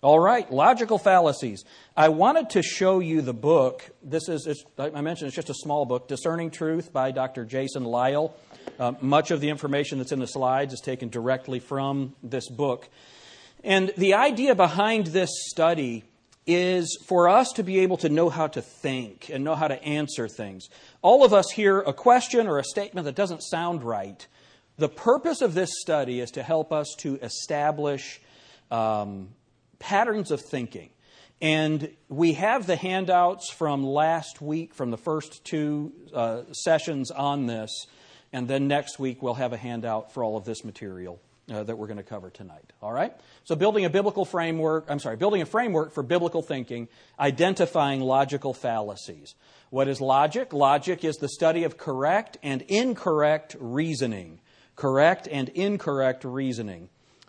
All right, logical fallacies. I wanted to show you the book. This is, I mentioned it's just a small book, Discerning Truth by Dr. Jason Lisle. Uh, much of the information that's in the slides is taken directly from this book. And the idea behind this study is for us to be able to know how to think and know how to answer things. All of us hear a question or a statement that doesn't sound right. The purpose of this study is to help us to establish um, patterns of thinking. And we have the handouts from last week, from the first two uh, sessions on this. And then next week, we'll have a handout for all of this material uh, that we're going to cover tonight. All right? So, building a biblical framework, I'm sorry, building a framework for biblical thinking, identifying logical fallacies. What is logic? Logic is the study of correct and incorrect reasoning. Correct and incorrect reasoning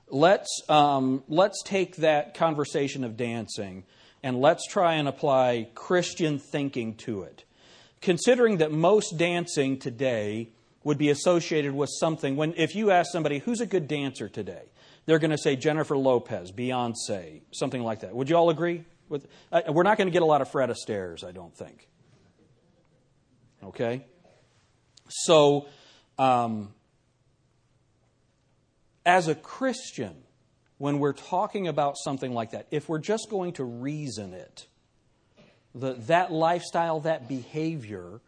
let's, um, let's take that conversation of dancing and let's try and apply Christian thinking to it. Considering that most dancing today would be associated with something, when, if you ask somebody, who's a good dancer today? They're going to say Jennifer Lopez, Beyonce, something like that. Would you all agree? With, uh, we're not going to get a lot of Fred Astaire's, I don't think. Okay? So, um, as a Christian, when we're talking about something like that, if we're just going to reason it, the, that lifestyle, that behavior,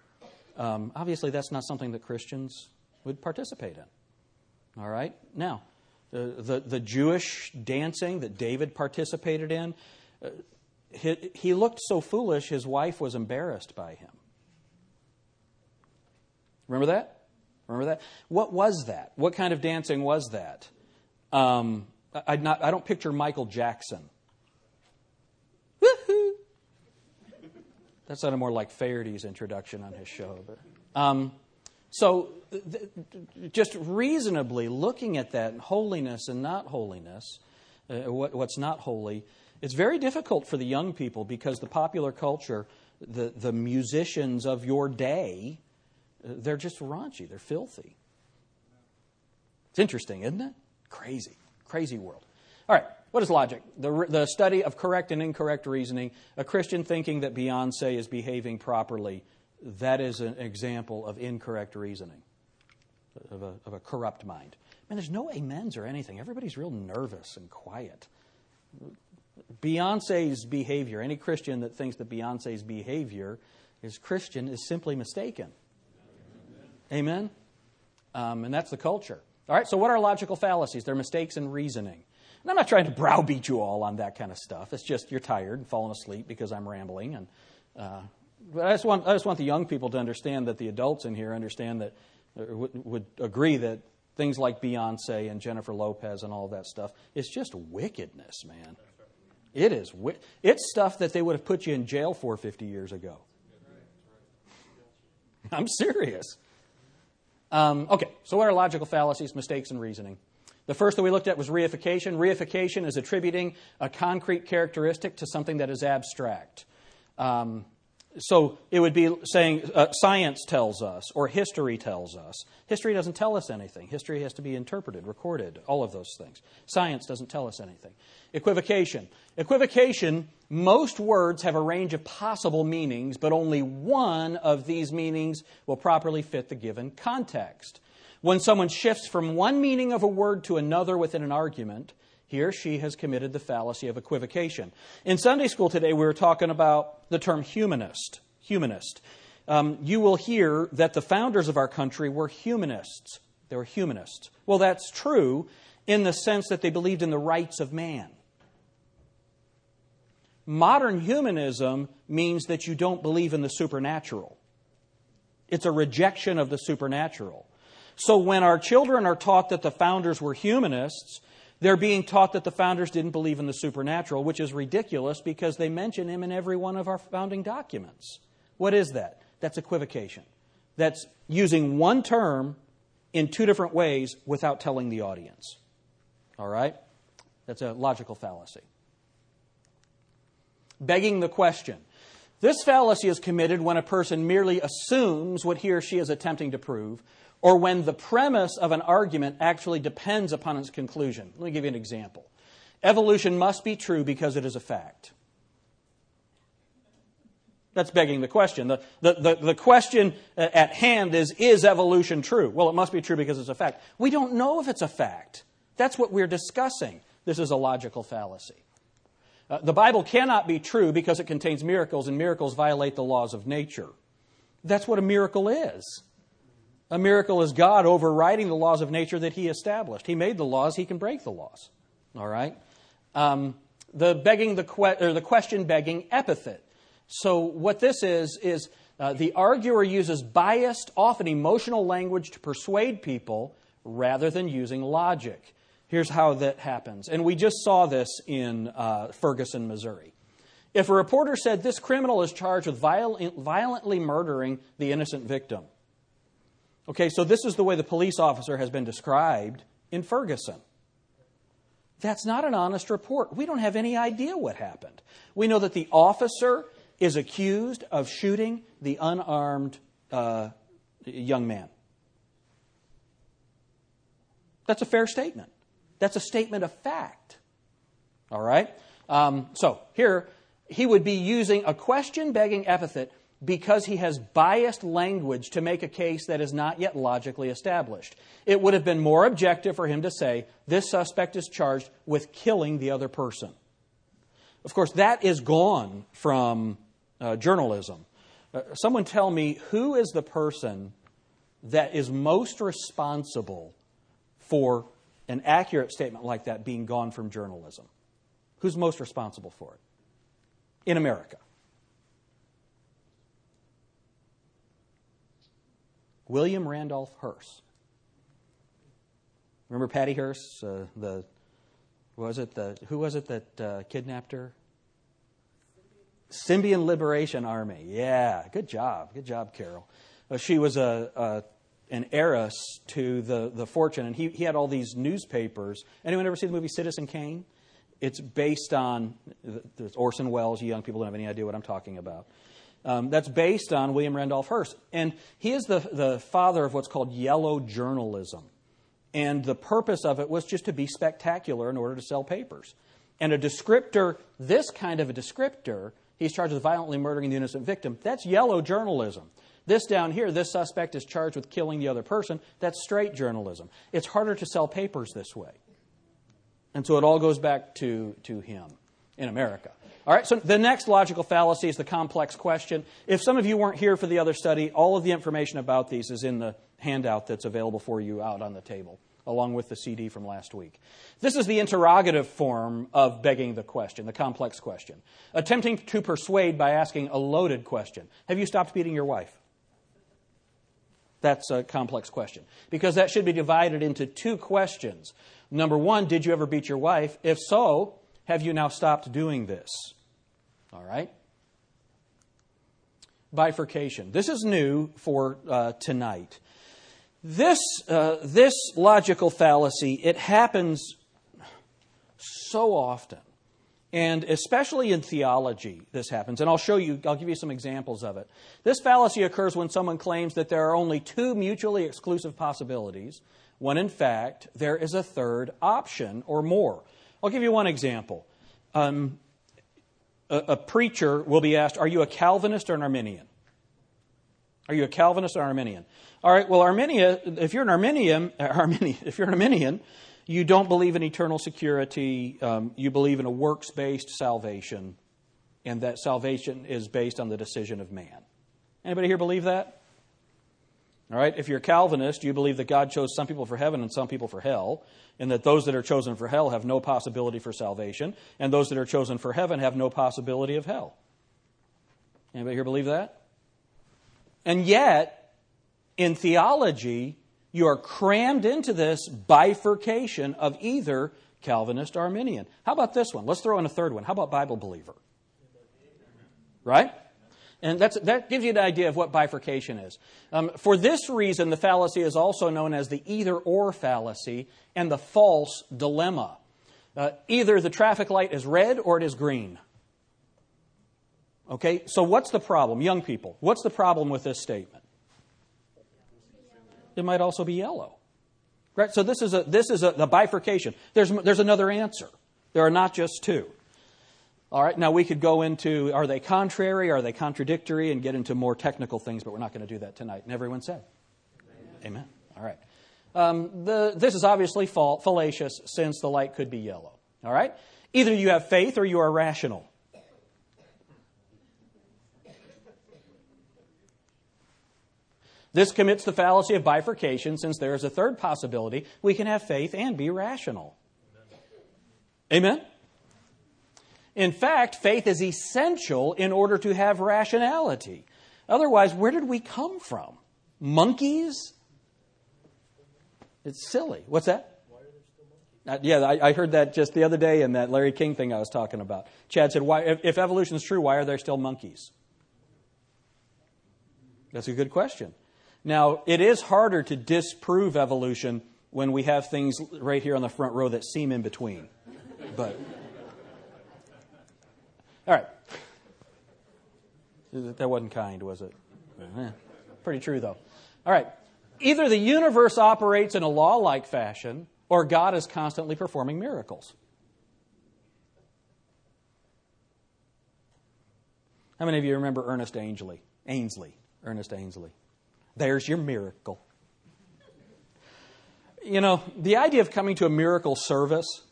um, obviously that's not something that Christians would participate in. All right? Now, the, the, the Jewish dancing that David participated in, uh, he, he looked so foolish, his wife was embarrassed by him. Remember that? Remember that? What was that? What kind of dancing was that? Um, I, not, I don't picture Michael Jackson. Woohoo! That sounded more like Faherty's introduction on his show. But, um, so, th- just reasonably looking at that holiness and not holiness, uh, what, what's not holy, it's very difficult for the young people because the popular culture, the, the musicians of your day, they're just raunchy, they're filthy. It's interesting, isn't it? Crazy, crazy world. All right, what is logic? The, the study of correct and incorrect reasoning, a Christian thinking that Beyonce is behaving properly. That is an example of incorrect reasoning, of a, of a corrupt mind. Man, there's no amens or anything. Everybody's real nervous and quiet. Beyonce's behavior, any Christian that thinks that Beyonce's behavior is Christian is simply mistaken. Amen? Um, and that's the culture. All right, so what are logical fallacies? They're mistakes in reasoning. And I'm not trying to browbeat you all on that kind of stuff. It's just you're tired and falling asleep because I'm rambling. And uh, but I just want I just want the young people to understand that the adults in here understand that uh, would, agree that things like Beyonce and Jennifer Lopez and all that stuff it's just wickedness, man. It is. It's stuff that they would have put you in jail for 50 years ago. I'm serious. Um, okay, so what are logical fallacies, mistakes, and reasoning? The first that we looked at was reification. Reification is attributing a concrete characteristic to something that is abstract. Um, so it would be saying uh, science tells us or history tells us. History doesn't tell us anything. History has to be interpreted, recorded, all of those things. Science doesn't tell us anything. Equivocation. Equivocation, most words have a range of possible meanings, but only one of these meanings will properly fit the given context. When someone shifts from one meaning of a word to another within an argument, he or she has committed the fallacy of equivocation. In Sunday school today, we were talking about the term humanist. Humanist. Um, you will hear that the founders of our country were humanists. They were humanists. Well, that's true in the sense that they believed in the rights of man. Modern humanism means that you don't believe in the supernatural. It's a rejection of the supernatural. So when our children are taught that the founders were humanists, they're being taught that the founders didn't believe in the supernatural, which is ridiculous because they mention him in every one of our founding documents. What is that? That's equivocation. That's using one term in two different ways without telling the audience. All right? That's a logical fallacy. Begging the question. This fallacy is committed when a person merely assumes what he or she is attempting to prove or when the premise of an argument actually depends upon its conclusion. Let me give you an example. Evolution must be true because it is a fact. That's begging the question. The, the, the, the, question at hand is Is evolution true? Well, it must be true because it's a fact. We don't know if it's a fact. That's what we're discussing. This is a logical fallacy. Uh, the Bible cannot be true because it contains miracles, and miracles violate the laws of nature. That's what a miracle is. A miracle is God overriding the laws of nature that He established. He made the laws, He can break the laws. All right? Um, the begging the, que- or the question begging epithet. So, what this is, is uh, the arguer uses biased, often emotional language to persuade people rather than using logic. Here's how that happens. And we just saw this in uh, Ferguson, Missouri. If a reporter said this criminal is charged with viol- violently murdering the innocent victim, okay, so this is the way the police officer has been described in Ferguson. That's not an honest report. We don't have any idea what happened. We know that the officer is accused of shooting the unarmed uh, young man. That's a fair statement. That's a statement of fact. All right? Um, so here, he would be using a question begging epithet because he has biased language to make a case that is not yet logically established. It would have been more objective for him to say, this suspect is charged with killing the other person. Of course, that is gone from uh, journalism. Uh, someone tell me who is the person that is most responsible for an accurate statement like that being gone from journalism? Who's most responsible for it? in America. William Randolph Hearst. Remember Patty Hearst, uh, the was it the who was it that uh, kidnapped her? Symbionese Liberation Army. Yeah, good job, good job, Carol. Uh, she was a, a, an heiress to the the fortune, and he he had all these newspapers. Anyone ever see the movie Citizen Kane? It's based on Orson Welles. You young people don't have any idea what I'm talking about. Um, that's based on William Randolph Hearst. And he is the, the father of what's called yellow journalism. And the purpose of it was just to be spectacular in order to sell papers. And a descriptor, this kind of a descriptor, he's charged with violently murdering the innocent victim, that's yellow journalism. This down here, this suspect is charged with killing the other person, that's straight journalism. It's harder to sell papers this way. And so it all goes back to, to him in America. All right, so the next logical fallacy is the complex question. If some of you weren't here for the other study, all of the information about these is in the handout that's available for you out on the table, along with the CD from last week. This is the interrogative form of begging the question, the complex question. Attempting to persuade by asking a loaded question Have you stopped beating your wife? That's a complex question because that should be divided into two questions. Number one, did you ever beat your wife? If so, have you now stopped doing this? All right? Bifurcation. This is new for uh, tonight. This, uh, this logical fallacy, it happens so often. And especially in theology, this happens. And I'll show you, I'll give you some examples of it. This fallacy occurs when someone claims that there are only two mutually exclusive possibilities when in fact there is a third option or more. I'll give you one example. Um, a, a, preacher will be asked, Are you a Calvinist or an Arminian? Are you a Calvinist or an Arminian? All right, well, Arminian, if you're an Arminian, Arminian if you're an Arminian, you don't believe in eternal security, um, you believe in a works based salvation, and that salvation is based on the decision of man. Anybody here believe that? All right, if you're a Calvinist, you believe that God chose some people for heaven and some people for hell, and that those that are chosen for hell have no possibility for salvation, and those that are chosen for heaven have no possibility of hell. Anybody here believe that? And yet, in theology, you are crammed into this bifurcation of either Calvinist or Arminian. How about this one? Let's throw in a third one. How about Bible believer? Right? And that gives you an idea of what bifurcation is. Um, for this reason, the fallacy is also known as the either or fallacy and the false dilemma. Uh, either the traffic light is red or it is green. Okay, so what's the problem? Young people, what's the problem with this statement? It might also be yellow. Right? So this is a, this is a, the bifurcation. There's, there's another answer. There are not just two. All right, now we could go into are they contrary, are they contradictory, and get into more technical things, but we're not going to do that tonight. And everyone said, Amen. Amen. All right. Um, the, this is obviously fallacious since the light could be yellow. All right? Either you have faith or you are rational. This commits the fallacy of bifurcation since there is a third possibility. We can have faith and be rational. Amen? In fact, faith is essential in order to have rationality. Otherwise, where did we come from? Monkeys? It's silly. What's that? Uh, yeah, I, I, heard that just the other day in that Larry King thing I was talking about. Chad said, why, if, if evolution is true, why are there still monkeys? That's a good question. Now, it is harder to disprove evolution when we have things right here on the front row that seem in between. But, all right. That wasn't kind, was it? Pretty true, though. All right. Either the universe operates in a law like fashion, or God is constantly performing miracles. How many of you remember Ernest Angley? Angley. Ernest Angley. There's your miracle. You know, the idea of coming to a miracle service,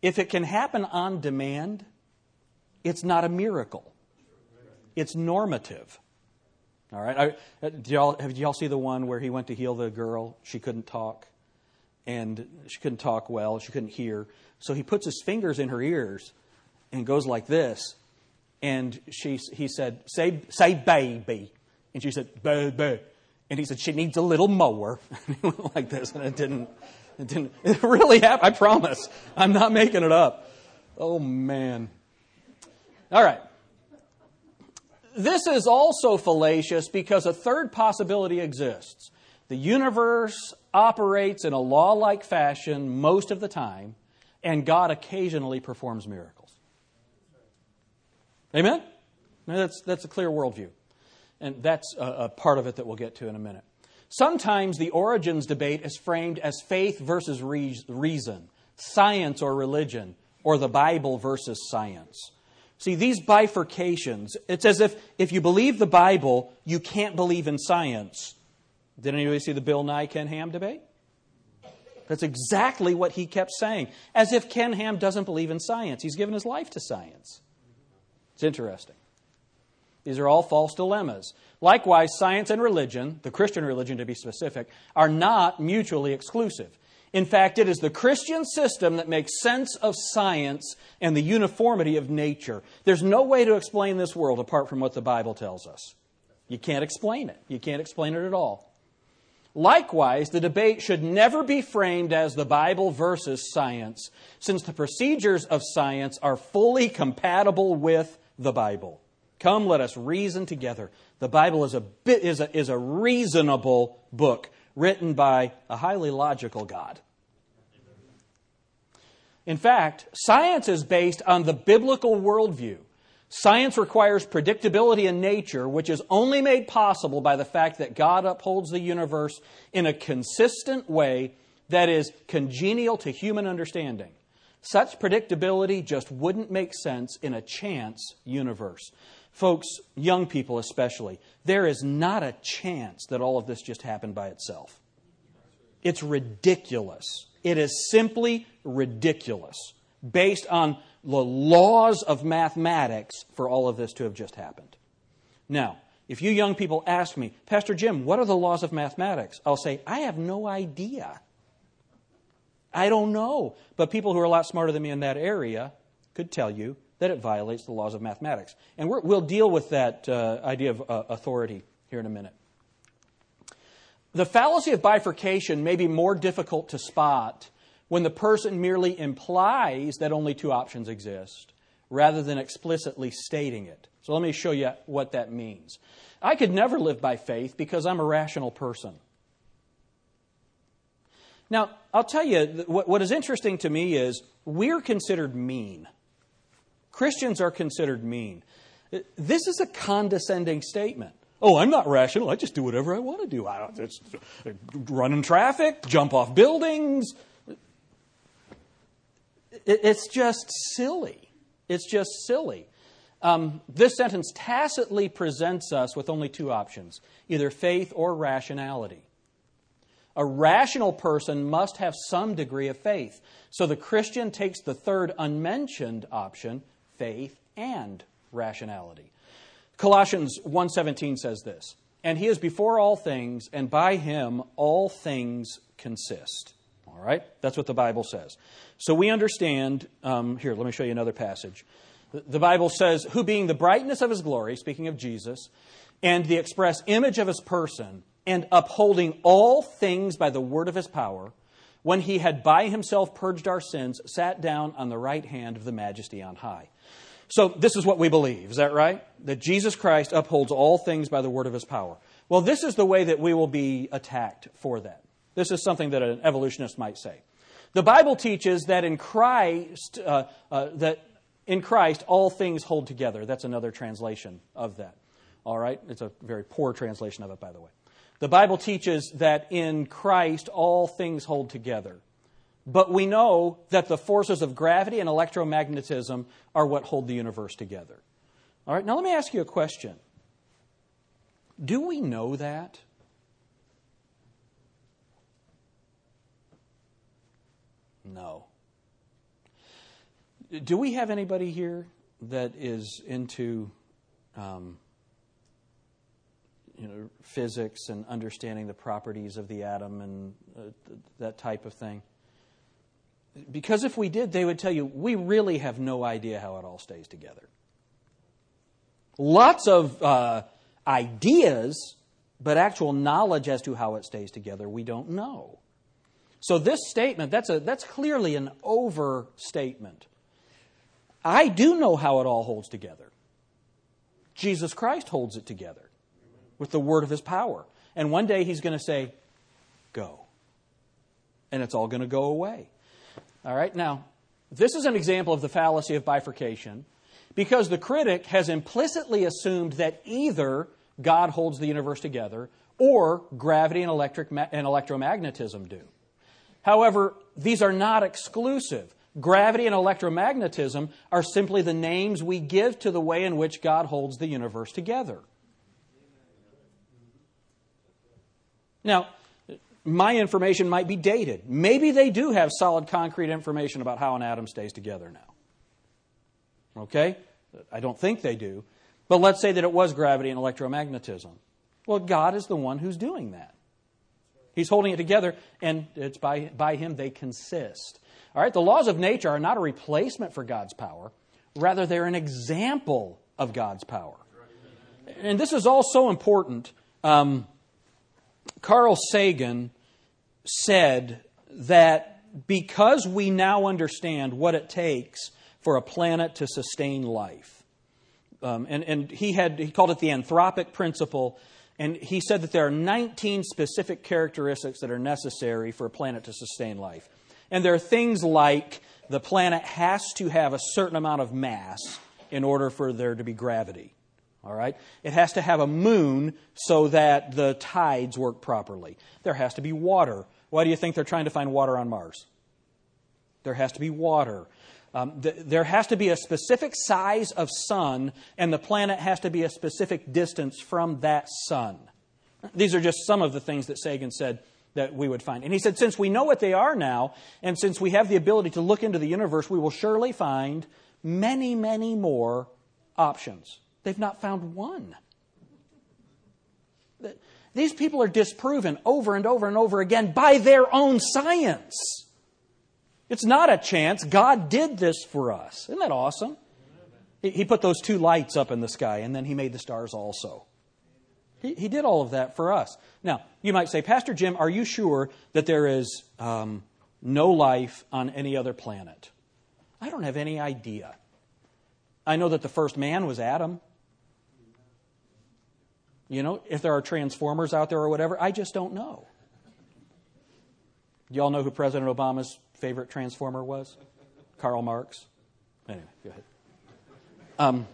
if it can happen on demand, it's not a miracle. It's normative. All right. I, uh, did y'all, have y'all see the one where he went to heal the girl? She couldn't talk, and she couldn't talk well. She couldn't hear. So he puts his fingers in her ears and goes like this. And she, he said, "Say, say, baby." And she said, baby. And he said, she needs a little mower. And he went like this. And it didn't, it didn't, it really happened. I promise. I'm not making it up. Oh, man. All right. This is also fallacious because a third possibility exists. The universe operates in a law like fashion most of the time, and God occasionally performs miracles. Amen? Now that's, that's a clear worldview. And that's a, a part of it that we'll get to in a minute. Sometimes the origins debate is framed as faith versus reason, science or religion, or the Bible versus science. See, these bifurcations, it's as if if you believe the Bible, you can't believe in science. Did anybody see the Bill Nye Ken Ham debate? That's exactly what he kept saying. As if Ken Ham doesn't believe in science. He's given his life to science. It's interesting. These are all false dilemmas. Likewise, science and religion, the Christian religion to be specific, are not mutually exclusive. In fact, it is the Christian system that makes sense of science and the uniformity of nature. There's no way to explain this world apart from what the Bible tells us. You can't explain it. You can't explain it at all. Likewise, the debate should never be framed as the Bible versus science, since the procedures of science are fully compatible with the Bible. Come, let us reason together. The Bible is a, bit, is a, is a reasonable book written by a highly logical God. In fact, science is based on the biblical worldview. Science requires predictability in nature, which is only made possible by the fact that God upholds the universe in a consistent way that is congenial to human understanding. Such predictability just wouldn't make sense in a chance universe. Folks, young people especially, there is not a chance that all of this just happened by itself. It's ridiculous. It is simply ridiculous based on the laws of mathematics for all of this to have just happened. Now, if you young people ask me, Pastor Jim, what are the laws of mathematics? I'll say, I have no idea. I don't know. But people who are a lot smarter than me in that area could tell you that it violates the laws of mathematics. And we will deal with that uh, idea of uh, authority here in a minute. The fallacy of bifurcation may be more difficult to spot when the person merely implies that only two options exist rather than explicitly stating it. So let me show you what that means. I could never live by faith because I'm a rational person. Now, I'll tell you, what is interesting to me is we're considered mean. Christians are considered mean. This is a condescending statement. Oh, I'm not rational. I just do whatever I want to do. I don't, run in traffic, jump off buildings. It, it's just silly. It's just silly. Um, this sentence tacitly presents us with only two options either faith or rationality. A rational person must have some degree of faith. So the Christian takes the third unmentioned option, faith and rationality. Colossians 1:17 says this, "And he is before all things, and by him all things consist." All right? That's what the Bible says. So we understand, um, here, let me show you another passage. The Bible says, Who being the brightness of his glory, speaking of Jesus, and the express image of his person, and upholding all things by the word of his power, when he had by himself purged our sins, sat down on the right hand of the majesty on high. So, this is what we believe. Is that right? That Jesus Christ upholds all things by the word of his power. Well, this is the way that we will be attacked for that. This is something that an evolutionist might say. The Bible teaches that in Christ, uh, uh, that in Christ all things hold together. That's another translation of that. All right? It's a very poor translation of it, by the way. The Bible teaches that in Christ all things hold together. But we know that the forces of gravity and electromagnetism are what hold the universe together. All right, now let me ask you a question. Do we know that? No. Do we have anybody here that is into um, you know, physics and understanding the properties of the atom and uh, th- that type of thing. Because if we did, they would tell you, we really have no idea how it all stays together. Lots of uh, ideas, but actual knowledge as to how it stays together, we don't know. So this statement, that's, a, that's clearly an overstatement. I do know how it all holds together. Jesus Christ holds it together with the word of his power. And one day he's going to say, Go. And it's all going to go away. All right, now, this is an example of the fallacy of bifurcation because the critic has implicitly assumed that either God holds the universe together or gravity and, electric ma- and electromagnetism do. However, these are not exclusive. Gravity and electromagnetism are simply the names we give to the way in which God holds the universe together. Now, my information might be dated. Maybe they do have solid concrete information about how an atom stays together now. Okay? I don't think they do. But let's say that it was gravity and electromagnetism. Well, God is the one who's doing that. He's holding it together, and it's by, by Him they consist. All right? The laws of nature are not a replacement for God's power, rather, they're an example of God's power. And this is all so important. Um, Carl Sagan said that because we now understand what it takes for a planet to sustain life, um, and, and he, had, he called it the anthropic principle, and he said that there are 19 specific characteristics that are necessary for a planet to sustain life. And there are things like the planet has to have a certain amount of mass in order for there to be gravity. All right? It has to have a moon so that the tides work properly. There has to be water. Why do you think they're trying to find water on Mars? There has to be water. Um, th- there has to be a specific size of sun, and the planet has to be a specific distance from that sun. These are just some of the things that Sagan said that we would find. And he said, since we know what they are now, and since we have the ability to look into the universe, we will surely find many, many more options. They've not found one. These people are disproven over and over and over again by their own science. It's not a chance. God did this for us. Isn't that awesome? He put those two lights up in the sky, and then He made the stars also. He, he did all of that for us. Now, you might say, Pastor Jim, are you sure that there is um, no life on any other planet? I don't have any idea. I know that the first man was Adam. You know, if there are transformers out there or whatever, I just don't know. Do You all know who President Obama's favorite transformer was? Karl Marx. Anyway, go ahead. Um,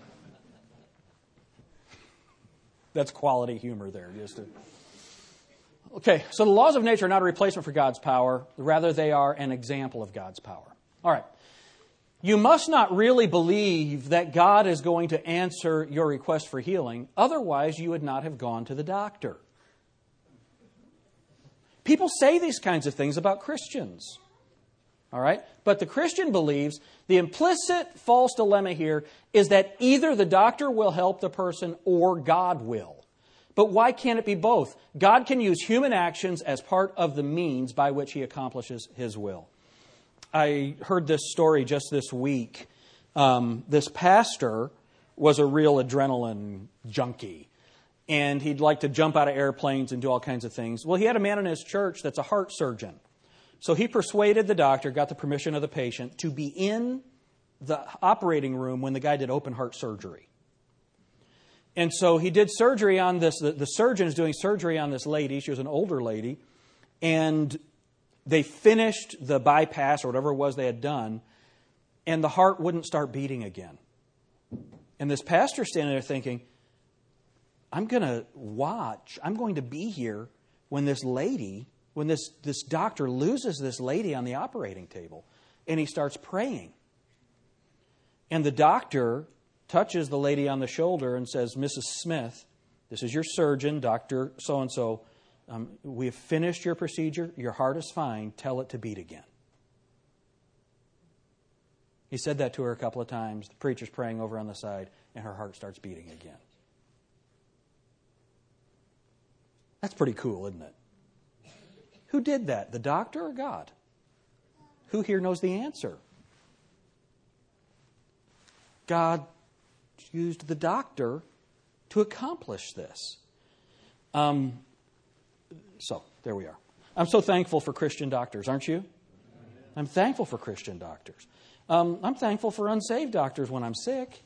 that's quality humor there. Just to... Okay, so the laws of nature are not a replacement for God's power, rather, they are an example of God's power. All right. You must not really believe that God is going to answer your request for healing, otherwise, you would not have gone to the doctor. People say these kinds of things about Christians. All right? But the Christian believes the implicit false dilemma here is that either the doctor will help the person or God will. But why can't it be both? God can use human actions as part of the means by which he accomplishes his will. I heard this story just this week. Um, this pastor was a real adrenaline junkie and he'd like to jump out of airplanes and do all kinds of things. Well, he had a man in his church that's a heart surgeon. So he persuaded the doctor, got the permission of the patient, to be in the operating room when the guy did open heart surgery. And so he did surgery on this. The, the surgeon is doing surgery on this lady. She was an older lady. And they finished the bypass or whatever it was they had done, and the heart wouldn't start beating again. And this pastor standing there thinking, I'm going to watch, I'm going to be here when this lady when this, this doctor loses this lady on the operating table and he starts praying. And the doctor touches the lady on the shoulder and says, Mrs. Smith, this is your surgeon, Dr. So and so. We have finished your procedure. Your heart is fine. Tell it to beat again. He said that to her a couple of times. The preacher's praying over on the side, and her heart starts beating again. That's pretty cool, isn't it? Who did that, the doctor or God? Who here knows the answer? God used the doctor to accomplish this. Um, so, there we are. I'm so thankful for Christian doctors, aren't you? I'm thankful for Christian doctors. Um, I'm thankful for unsaved doctors when I'm sick.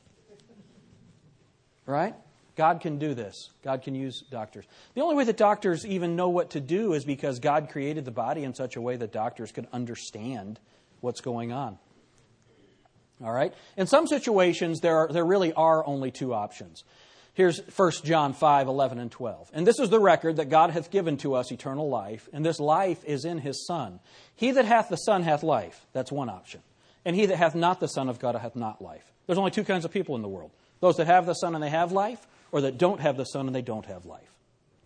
Right? God can do this. God can use doctors. The only way that doctors even know what to do is because God created the body in such a way that doctors could understand what's going on. All right? In some situations, there, are, there really are only two options. Here's 1 John 5, 11, and 12. And this is the record that God hath given to us eternal life, and this life is in his Son. He that hath the Son hath life. That's one option. And he that hath not the Son of God hath not life. There's only two kinds of people in the world those that have the Son and they have life, or that don't have the Son and they don't have life.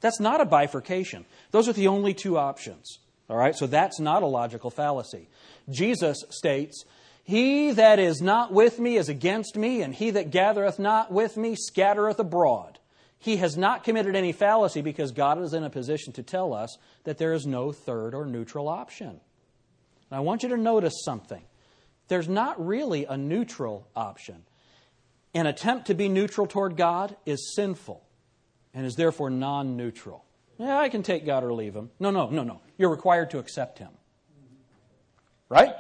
That's not a bifurcation. Those are the only two options. All right? So that's not a logical fallacy. Jesus states, He that is not with me is against me, and he that gathereth not with me scattereth abroad. He has not committed any fallacy because God is in a position to tell us that there is no third or neutral option. And I want you to notice something. There's not really a neutral option. An attempt to be neutral toward God is sinful and is therefore non neutral. Yeah, I can take God or leave him. No, no, no, no. You're required to accept him. Right? Right?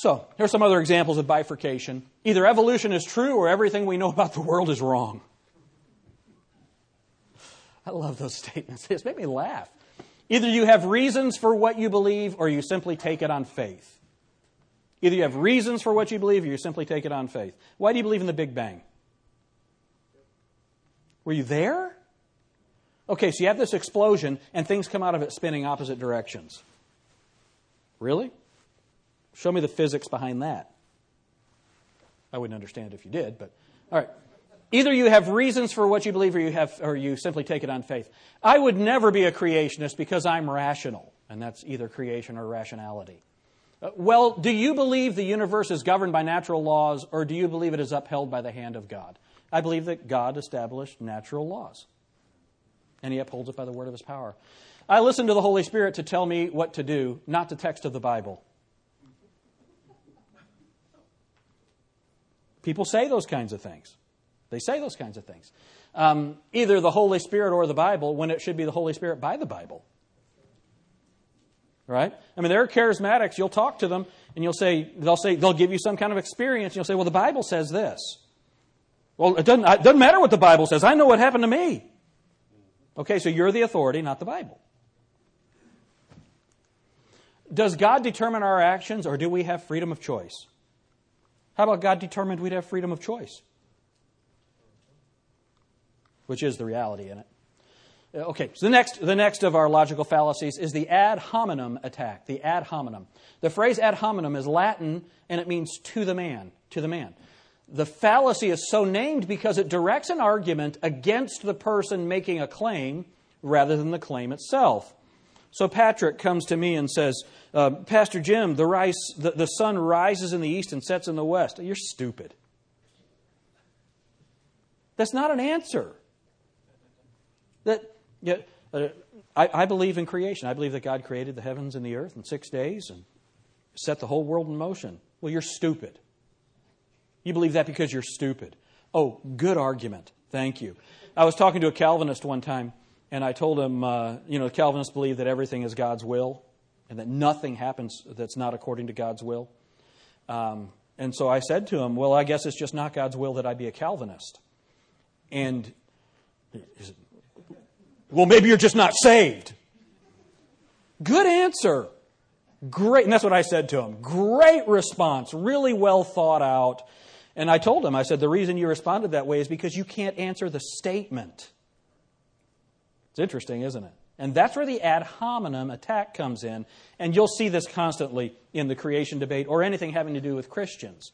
So, here's some other examples of bifurcation. Either evolution is true or everything we know about the world is wrong. I love those statements. They just make me laugh. Either you have reasons for what you believe or you simply take it on faith. Either you have reasons for what you believe or you simply take it on faith. Why do you believe in the Big Bang? Were you there? Okay, so you have this explosion and things come out of it spinning opposite directions. Really? Show me the physics behind that. I wouldn't understand if you did, but all right. Either you have reasons for what you believe or you have or you simply take it on faith. I would never be a creationist because I'm rational, and that's either creation or rationality. Uh, well, do you believe the universe is governed by natural laws, or do you believe it is upheld by the hand of God? I believe that God established natural laws, and He upholds it by the word of His power. I listen to the Holy Spirit to tell me what to do, not the text of the Bible. People say those kinds of things. They say those kinds of things. Um, either the Holy Spirit or the Bible, when it should be the Holy Spirit by the Bible right? I mean, there are charismatics. You'll talk to them, and you'll say they'll say they'll give you some kind of experience. And you'll say, "Well, the Bible says this." Well, it doesn't, it doesn't matter what the Bible says. I know what happened to me. Okay, so you're the authority, not the Bible. Does God determine our actions, or do we have freedom of choice? How about God determined we'd have freedom of choice? Which is the reality in it. Uh, okay, so the next, the next of our logical fallacies is the ad hominem attack. The ad hominem. The phrase ad hominem is Latin and it means to the man. To the man. The fallacy is so named because it directs an argument against the person making a claim rather than the claim itself. So Patrick comes to me and says, uh, Pastor Jim, the, rise, the, the sun rises in the east and sets in the west. You're stupid. That's not an answer. That, yeah, uh, I, I believe in creation. I believe that God created the heavens and the earth in six days and set the whole world in motion. Well, you're stupid. You believe that because you're stupid. Oh, good argument. Thank you. I was talking to a Calvinist one time, and I told him, uh, you know, Calvinists believe that everything is God's will and that nothing happens that's not according to God's will. Um, and so I said to him, Well, I guess it's just not God's will that I be a Calvinist. And he said, Well, maybe you're just not saved. Good answer. Great. And that's what I said to him. Great response. Really well thought out. And I told him, I said, the reason you responded that way is because you can't answer the statement. It's interesting, isn't it? And that's where the ad hominem attack comes in. And you'll see this constantly in the creation debate or anything having to do with Christians.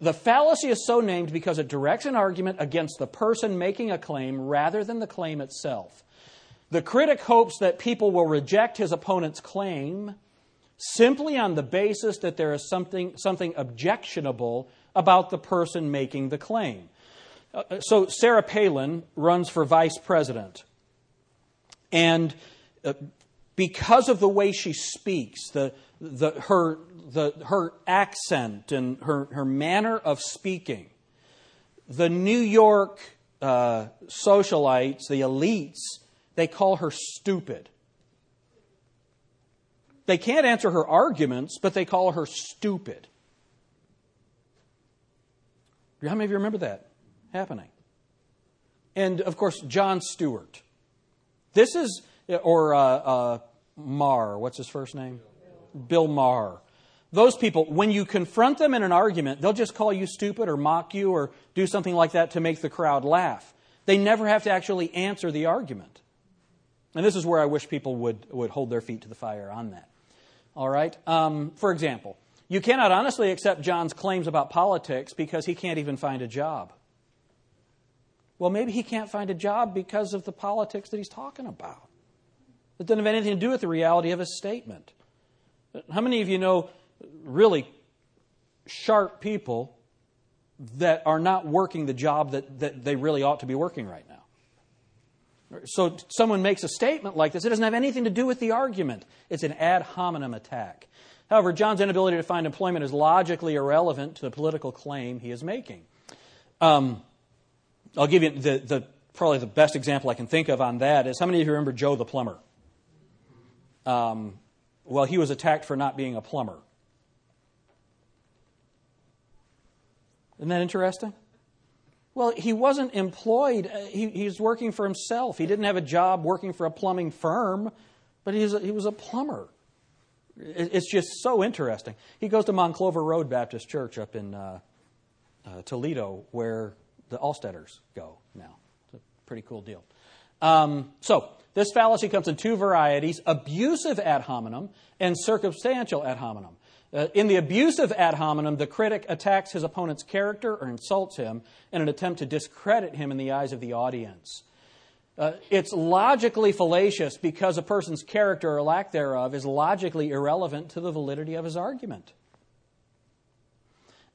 The fallacy is so named because it directs an argument against the person making a claim rather than the claim itself. The critic hopes that people will reject his opponent's claim simply on the basis that there is something, something objectionable about the person making the claim. Uh, so Sarah Palin runs for vice president. And uh, because of the way she speaks, the, the, her, the, her accent and her, her manner of speaking, the New York uh, socialites, the elites, they call her stupid. They can't answer her arguments, but they call her stupid. How many of you remember that happening? And of course, Jon Stewart. This is, or uh, uh, Maher, what's his first name? Bill Maher. Those people, when you confront them in an argument, they'll just call you stupid or mock you or do something like that to make the crowd laugh. They never have to actually answer the argument. And this is where I wish people would, would hold their feet to the fire on that. All right? Um, for example, you cannot honestly accept John's claims about politics because he can't even find a job. Well, maybe he can't find a job because of the politics that he's talking about. It doesn't have anything to do with the reality of his statement. How many of you know really sharp people that are not working the job that, that they really ought to be working right now? So someone makes a statement like this, it doesn't have anything to do with the argument. It's an ad hominem attack. However, John's inability to find employment is logically irrelevant to the political claim he is making. Um, I'll give you the, the, probably the best example I can think of on that is how many of you remember Joe the plumber? Um, well, he was attacked for not being a plumber. Isn't that interesting? Well, he wasn't employed. Uh, he, was working for himself. He didn't have a job working for a plumbing firm, but he was a, he was a plumber. It's just so interesting. He goes to Monclova Road Baptist Church up in uh, uh, Toledo, where the Allstetters go now. It's a pretty cool deal. Um, so, this fallacy comes in two varieties abusive ad hominem and circumstantial ad hominem. Uh, in the abusive ad hominem, the critic attacks his opponent's character or insults him in an attempt to discredit him in the eyes of the audience. Uh, it's logically fallacious because a person's character or lack thereof is logically irrelevant to the validity of his argument.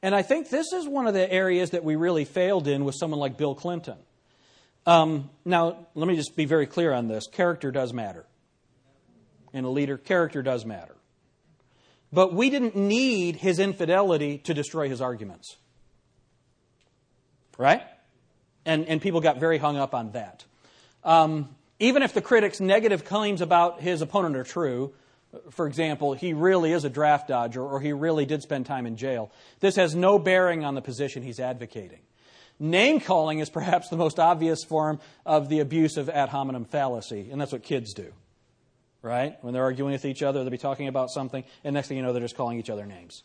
And I think this is one of the areas that we really failed in with someone like Bill Clinton. Um, now, let me just be very clear on this character does matter. In a leader, character does matter. But we didn't need his infidelity to destroy his arguments. Right? And, and people got very hung up on that. Um, even if the critic's negative claims about his opponent are true, for example, he really is a draft dodger or he really did spend time in jail, this has no bearing on the position he's advocating. Name calling is perhaps the most obvious form of the abuse of ad hominem fallacy, and that's what kids do right? When they're arguing with each other, they'll be talking about something, and next thing you know, they're just calling each other names,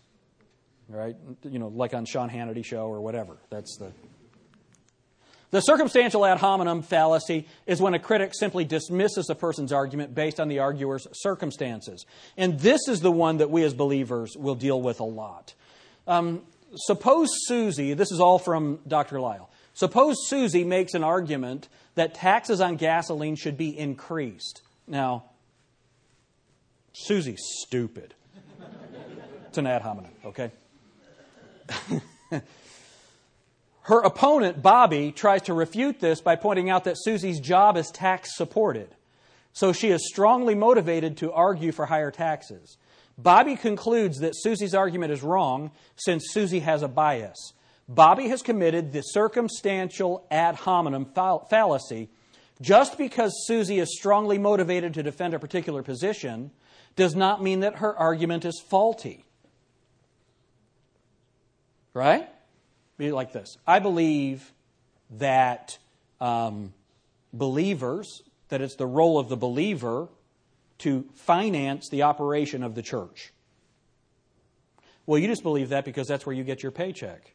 right? You know, like on Sean Hannity show or whatever. That's the. The circumstantial ad hominem fallacy is when a critic simply dismisses a person's argument based on the arguer's circumstances. And this is the one that we as believers will deal with a lot. Um, suppose Susie, this is all from Dr. Lisle, suppose Susie makes an argument that taxes on gasoline should be increased. Now, Susie's stupid. It's an ad hominem, okay? Her opponent, Bobby, tries to refute this by pointing out that Susie's job is tax supported. So she is strongly motivated to argue for higher taxes. Bobby concludes that Susie's argument is wrong since Susie has a bias. Bobby has committed the circumstantial ad hominem fallacy. Just because Susie is strongly motivated to defend a particular position does not mean that her argument is faulty. Right? Like this I believe that um, believers, that it's the role of the believer to finance the operation of the church. Well, you just believe that because that's where you get your paycheck.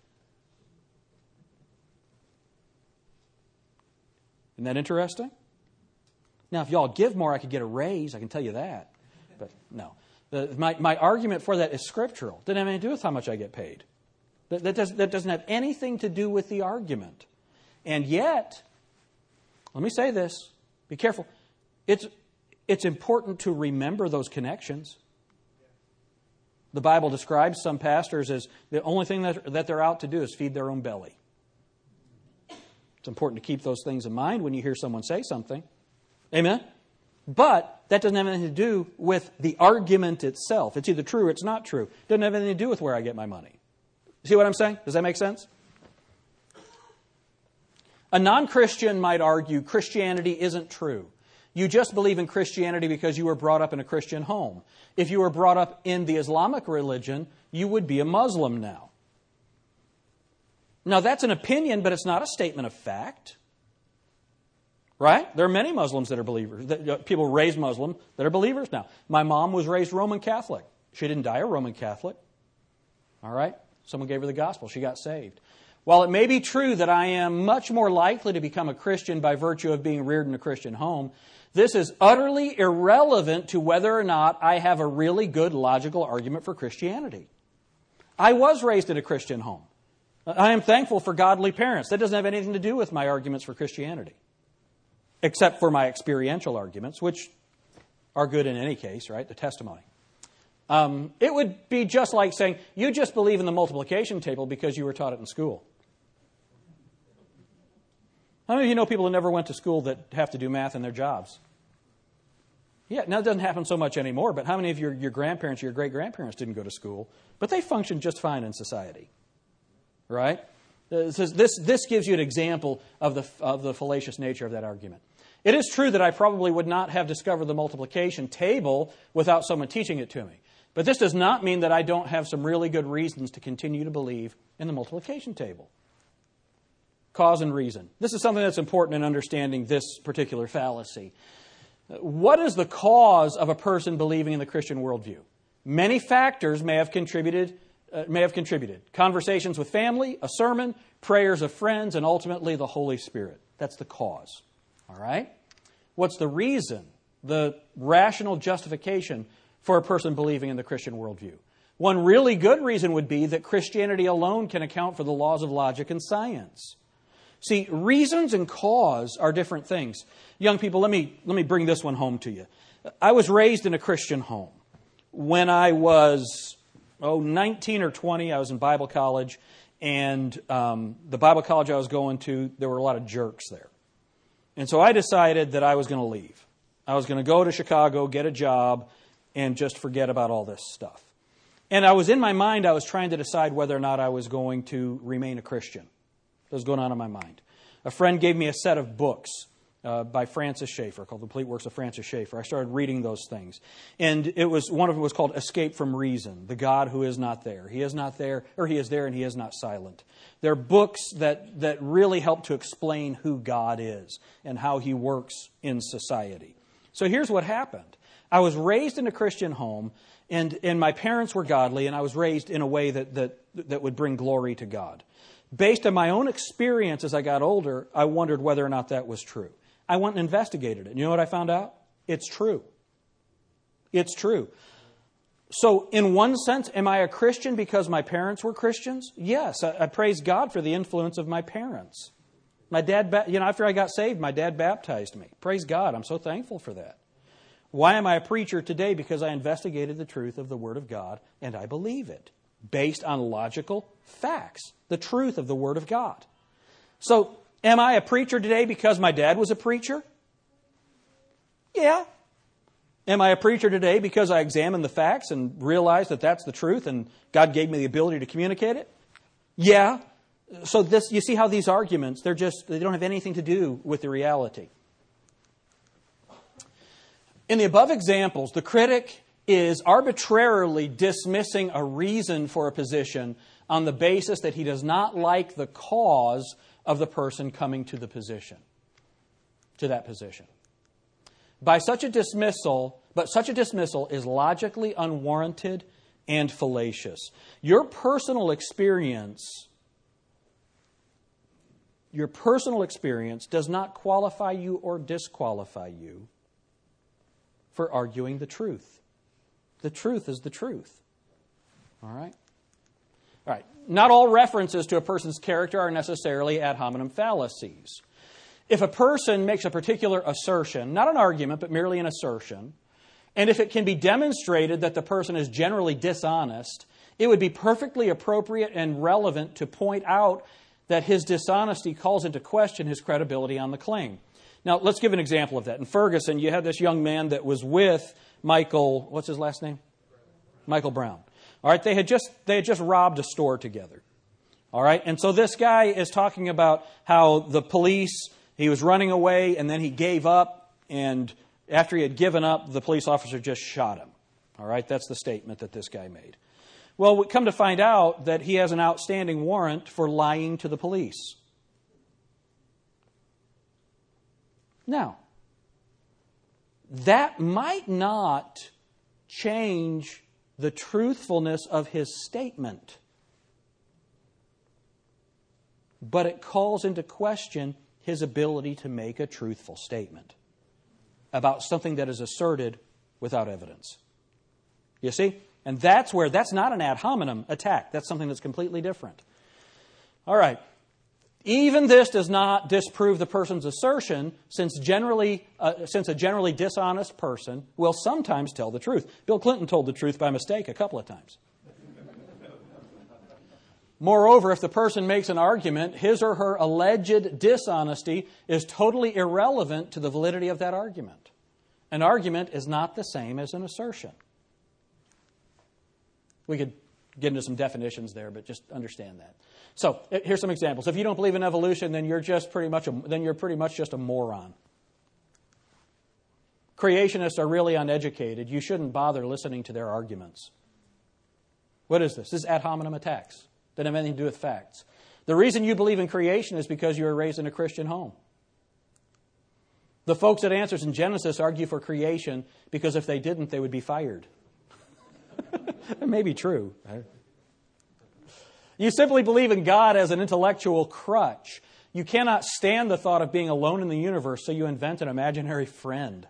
Isn't that interesting? Now, if y'all give more, I could get a raise. I can tell you that. But no. The, my, my argument for that is scriptural. Doesn't have anything to do with how much I get paid. That, that, does, that doesn't have anything to do with the argument. And yet, let me say this be careful. It's, it's important to remember those connections. The Bible describes some pastors as the only thing that, that they're out to do is feed their own belly. It's important to keep those things in mind when you hear someone say something. Amen? But that doesn't have anything to do with the argument itself. It's either true or it's not true. It doesn't have anything to do with where I get my money. See what I'm saying? Does that make sense? A non Christian might argue Christianity isn't true. You just believe in Christianity because you were brought up in a Christian home. If you were brought up in the Islamic religion, you would be a Muslim now. Now, that's an opinion, but it's not a statement of fact. Right? There are many Muslims that are believers. Uh, people raised Muslim that are believers now. My mom was raised Roman Catholic. She didn't die a Roman Catholic. All right? Someone gave her the gospel. She got saved. While it may be true that I am much more likely to become a Christian by virtue of being reared in a Christian home, this is utterly irrelevant to whether or not I have a really good logical argument for Christianity. I was raised in a Christian home. I am thankful for godly parents. That doesn't have anything to do with my arguments for Christianity, except for my experiential arguments, which are good in any case, right? The testimony. Um, it would be just like saying, you just believe in the multiplication table because you were taught it in school. How many of you know people who never went to school that have to do math in their jobs? Yeah, now it doesn't happen so much anymore, but how many of your, your grandparents, your great grandparents didn't go to school, but they functioned just fine in society? Right? This, this, this gives you an example of the, of the fallacious nature of that argument. It is true that I probably would not have discovered the multiplication table without someone teaching it to me. But this does not mean that I don't have some really good reasons to continue to believe in the multiplication table. Cause and reason. This is something that's important in understanding this particular fallacy. What is the cause of a person believing in the Christian worldview? Many factors may have contributed. Uh, may have contributed. Conversations with family, a sermon, prayers of friends, and ultimately the Holy Spirit. That's the cause. All right? What's the reason? The rational justification for a person believing in the Christian worldview. One really good reason would be that Christianity alone can account for the laws of logic and science. See, reasons and cause are different things. Young people, let me, let me bring this one home to you. I was raised in a Christian home. When I was, oh, 19 or 20, I was in Bible college, and um, the Bible college I was going to, there were a lot of jerks there. And so I decided that I was going to leave. I was going to go to Chicago, get a job, and just forget about all this stuff. And I was in my mind, I was trying to decide whether or not I was going to remain a Christian. That was going on in my mind. A friend gave me a set of books uh, by Francis Schaeffer called The Complete Works of Francis Schaeffer. I started reading those things. And it was one of them was called Escape from Reason, the God who is not there. He is not there, or he is there and he is not silent. They're books that, that really help to explain who God is and how he works in society. So here's what happened. I was raised in a Christian home, and, and my parents were godly, and I was raised in a way that, that, that would bring glory to God. Based on my own experience as I got older, I wondered whether or not that was true. I went and investigated it. You know what I found out? It's true. It's true. So, in one sense, am I a Christian because my parents were Christians? Yes. I, I praise God for the influence of my parents. My dad, you know, after I got saved, my dad baptized me. Praise God. I'm so thankful for that. Why am I a preacher today? Because I investigated the truth of the Word of God and I believe it based on logical facts, the truth of the Word of God. So, am I a preacher today because my dad was a preacher? Yeah. Am I a preacher today because I examined the facts and realized that that's the truth and God gave me the ability to communicate it? Yeah. So this you see how these arguments they're just they don't have anything to do with the reality. In the above examples, the critic is arbitrarily dismissing a reason for a position on the basis that he does not like the cause of the person coming to the position, to that position. By such a dismissal, but such a dismissal is logically unwarranted and fallacious. Your personal experience your personal experience does not qualify you or disqualify you for arguing the truth. The truth is the truth. All right? All right. Not all references to a person's character are necessarily ad hominem fallacies. If a person makes a particular assertion, not an argument, but merely an assertion, and if it can be demonstrated that the person is generally dishonest, it would be perfectly appropriate and relevant to point out that his dishonesty calls into question his credibility on the claim. Now, let's give an example of that. In Ferguson, you had this young man that was with Michael, what's his last name? Michael Brown. All right, they had just they had just robbed a store together. All right, and so this guy is talking about how the police he was running away and then he gave up and after he had given up, the police officer just shot him. All right, that's the statement that this guy made. Well, we come to find out that he has an outstanding warrant for lying to the police. Now, that might not change the truthfulness of his statement, but it calls into question his ability to make a truthful statement about something that is asserted without evidence. You see? And that's where that's not an ad hominem attack. That's something that's completely different. All right. Even this does not disprove the person's assertion, since, generally, uh, since a generally dishonest person will sometimes tell the truth. Bill Clinton told the truth by mistake a couple of times. Moreover, if the person makes an argument, his or her alleged dishonesty is totally irrelevant to the validity of that argument. An argument is not the same as an assertion. We could get into some definitions there, but just understand that. So eh, here's some examples. If you don't believe in evolution, then you're just pretty much a, then you're pretty much just a moron. Creationists are really uneducated. You shouldn't bother listening to their arguments. What is this? This is ad hominem attacks. Doesn't have anything to do with facts. The reason you believe in creation is because you were raised in a Christian home. The folks at Answers in Genesis argue for creation because if they didn't, they would be fired. It may be true. You simply believe in God as an intellectual crutch. You cannot stand the thought of being alone in the universe, so you invent an imaginary friend.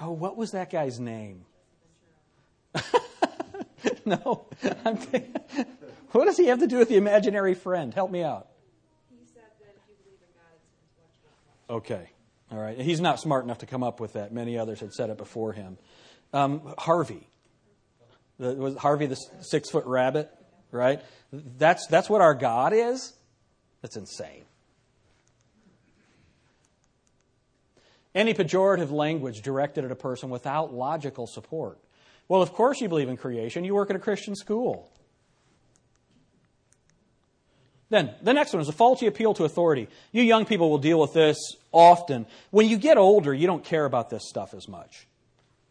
Oh, what was that guy's name? no. what does he have to do with the imaginary friend? Help me out. Okay. All right. He's not smart enough to come up with that. Many others had said it before him. Um, Harvey. The, was Harvey the six foot rabbit, right? That's, that's what our God is? That's insane. Any pejorative language directed at a person without logical support. Well, of course you believe in creation. You work at a Christian school. Then, the next one is a faulty appeal to authority. You young people will deal with this often. When you get older, you don't care about this stuff as much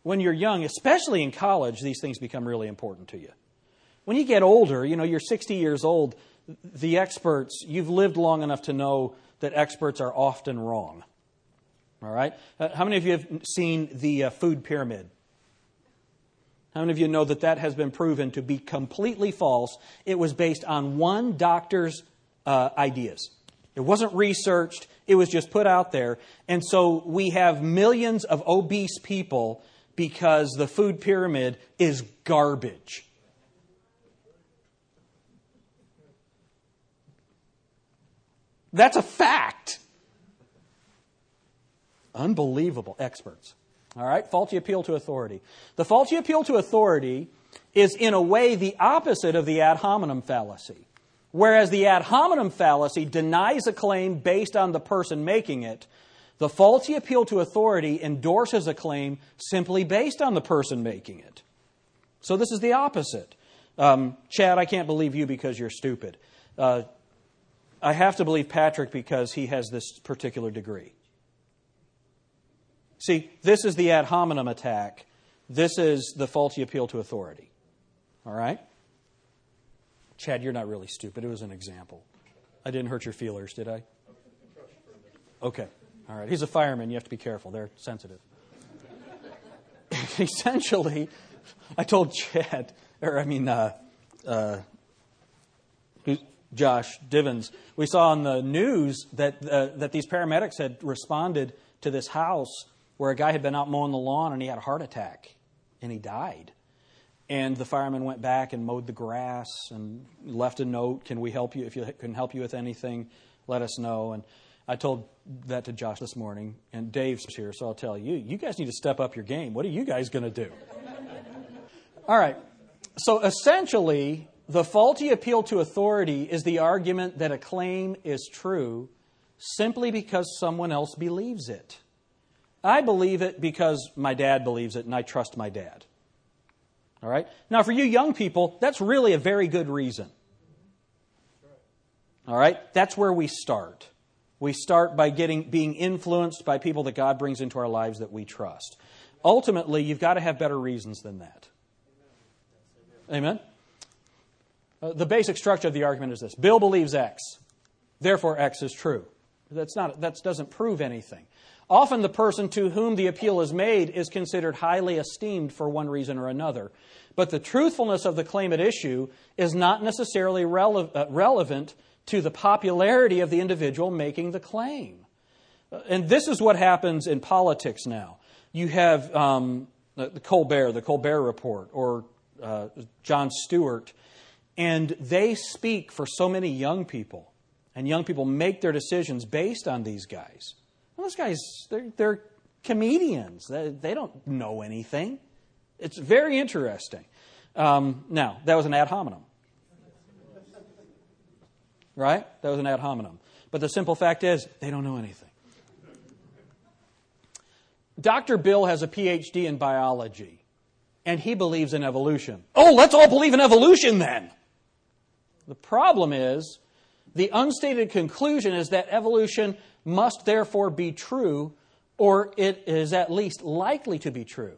when you're young, especially in college, these things become really important to you. When you get older, you know, you're 60 years old, the experts, you've lived long enough to know that experts are often wrong. All right? Uh, how many of you have seen the uh, food pyramid? How many of you know that that has been proven to be completely false? It was based on one doctor's uh, ideas. It wasn't researched, it was just put out there. And so we have millions of obese people because the food pyramid is garbage. That's a fact. Unbelievable experts. All right, faulty appeal to authority. The faulty appeal to authority is, in a way, the opposite of the ad hominem fallacy. Whereas the ad hominem fallacy denies a claim based on the person making it, the faulty appeal to authority endorses a claim simply based on the person making it. So this is the opposite. Um, Chad, I can't believe you because you're stupid. Uh, I have to believe Patrick because he has this particular degree. See, this is the ad hominem attack. This is the faulty appeal to authority. All right? Chad, you're not really stupid. It was an example. I didn't hurt your feelers, did I? Okay. All right. He's a fireman. You have to be careful. They're sensitive. Essentially, I told Chad, or I mean, uh, uh, Josh Divins, we saw on the news that, uh, that these paramedics had responded to this house where a guy had been out mowing the lawn and he had a heart attack and he died. And the fireman went back and mowed the grass and left a note. Can we help you? If you can help you with anything, let us know. And I told that to Josh this morning, and Dave's here, so I'll tell you. You guys need to step up your game. What are you guys going to do? All right. So essentially, the faulty appeal to authority is the argument that a claim is true simply because someone else believes it. I believe it because my dad believes it, and I trust my dad. All right? Now, for you young people, that's really a very good reason. All right? That's where we start. We start by getting, being influenced by people that God brings into our lives that we trust. Ultimately, you've got to have better reasons than that. Amen? Uh, the basic structure of the argument is this Bill believes X, therefore X is true. That's not, that doesn't prove anything. Often the person to whom the appeal is made is considered highly esteemed for one reason or another. But the truthfulness of the claim at issue is not necessarily rele- uh, relevant to the popularity of the individual making the claim. Uh, and this is what happens in politics now. You have um, the Colbert, the Colbert Report, or uh, Jon Stewart, and they speak for so many young people. And young people make their decisions based on these guys. Well, those guys, they're, they're comedians. They, they, don't know anything. It's very interesting. Um, now, that was an ad hominem. Right? That was an ad hominem. But the simple fact is, they don't know anything. Dr. Bill has a PhD in biology, and he believes in evolution. Oh, let's all believe in evolution then. The problem is, the unstated conclusion is that evolution must therefore be true, or it is at least likely to be true.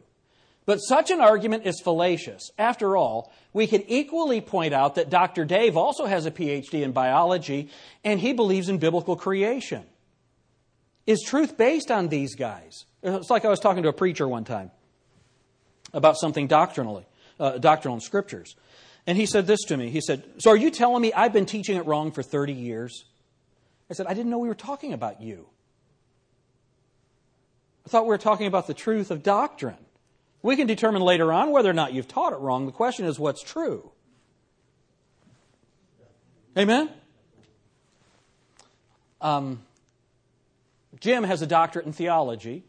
But such an argument is fallacious. After all, we could equally point out that Dr. Dave also has a PhD in biology, and he believes in biblical creation. Is truth based on these guys? It's like I was talking to a preacher one time about something doctrinally, uh, doctrinal in scriptures. And he said this to me. He said, So are you telling me I've been teaching it wrong for 30 years? I said, I didn't know we were talking about you. I thought we were talking about the truth of doctrine. We can determine later on whether or not you've taught it wrong. The question is what's true. Amen? Um, Jim has a doctorate in theology,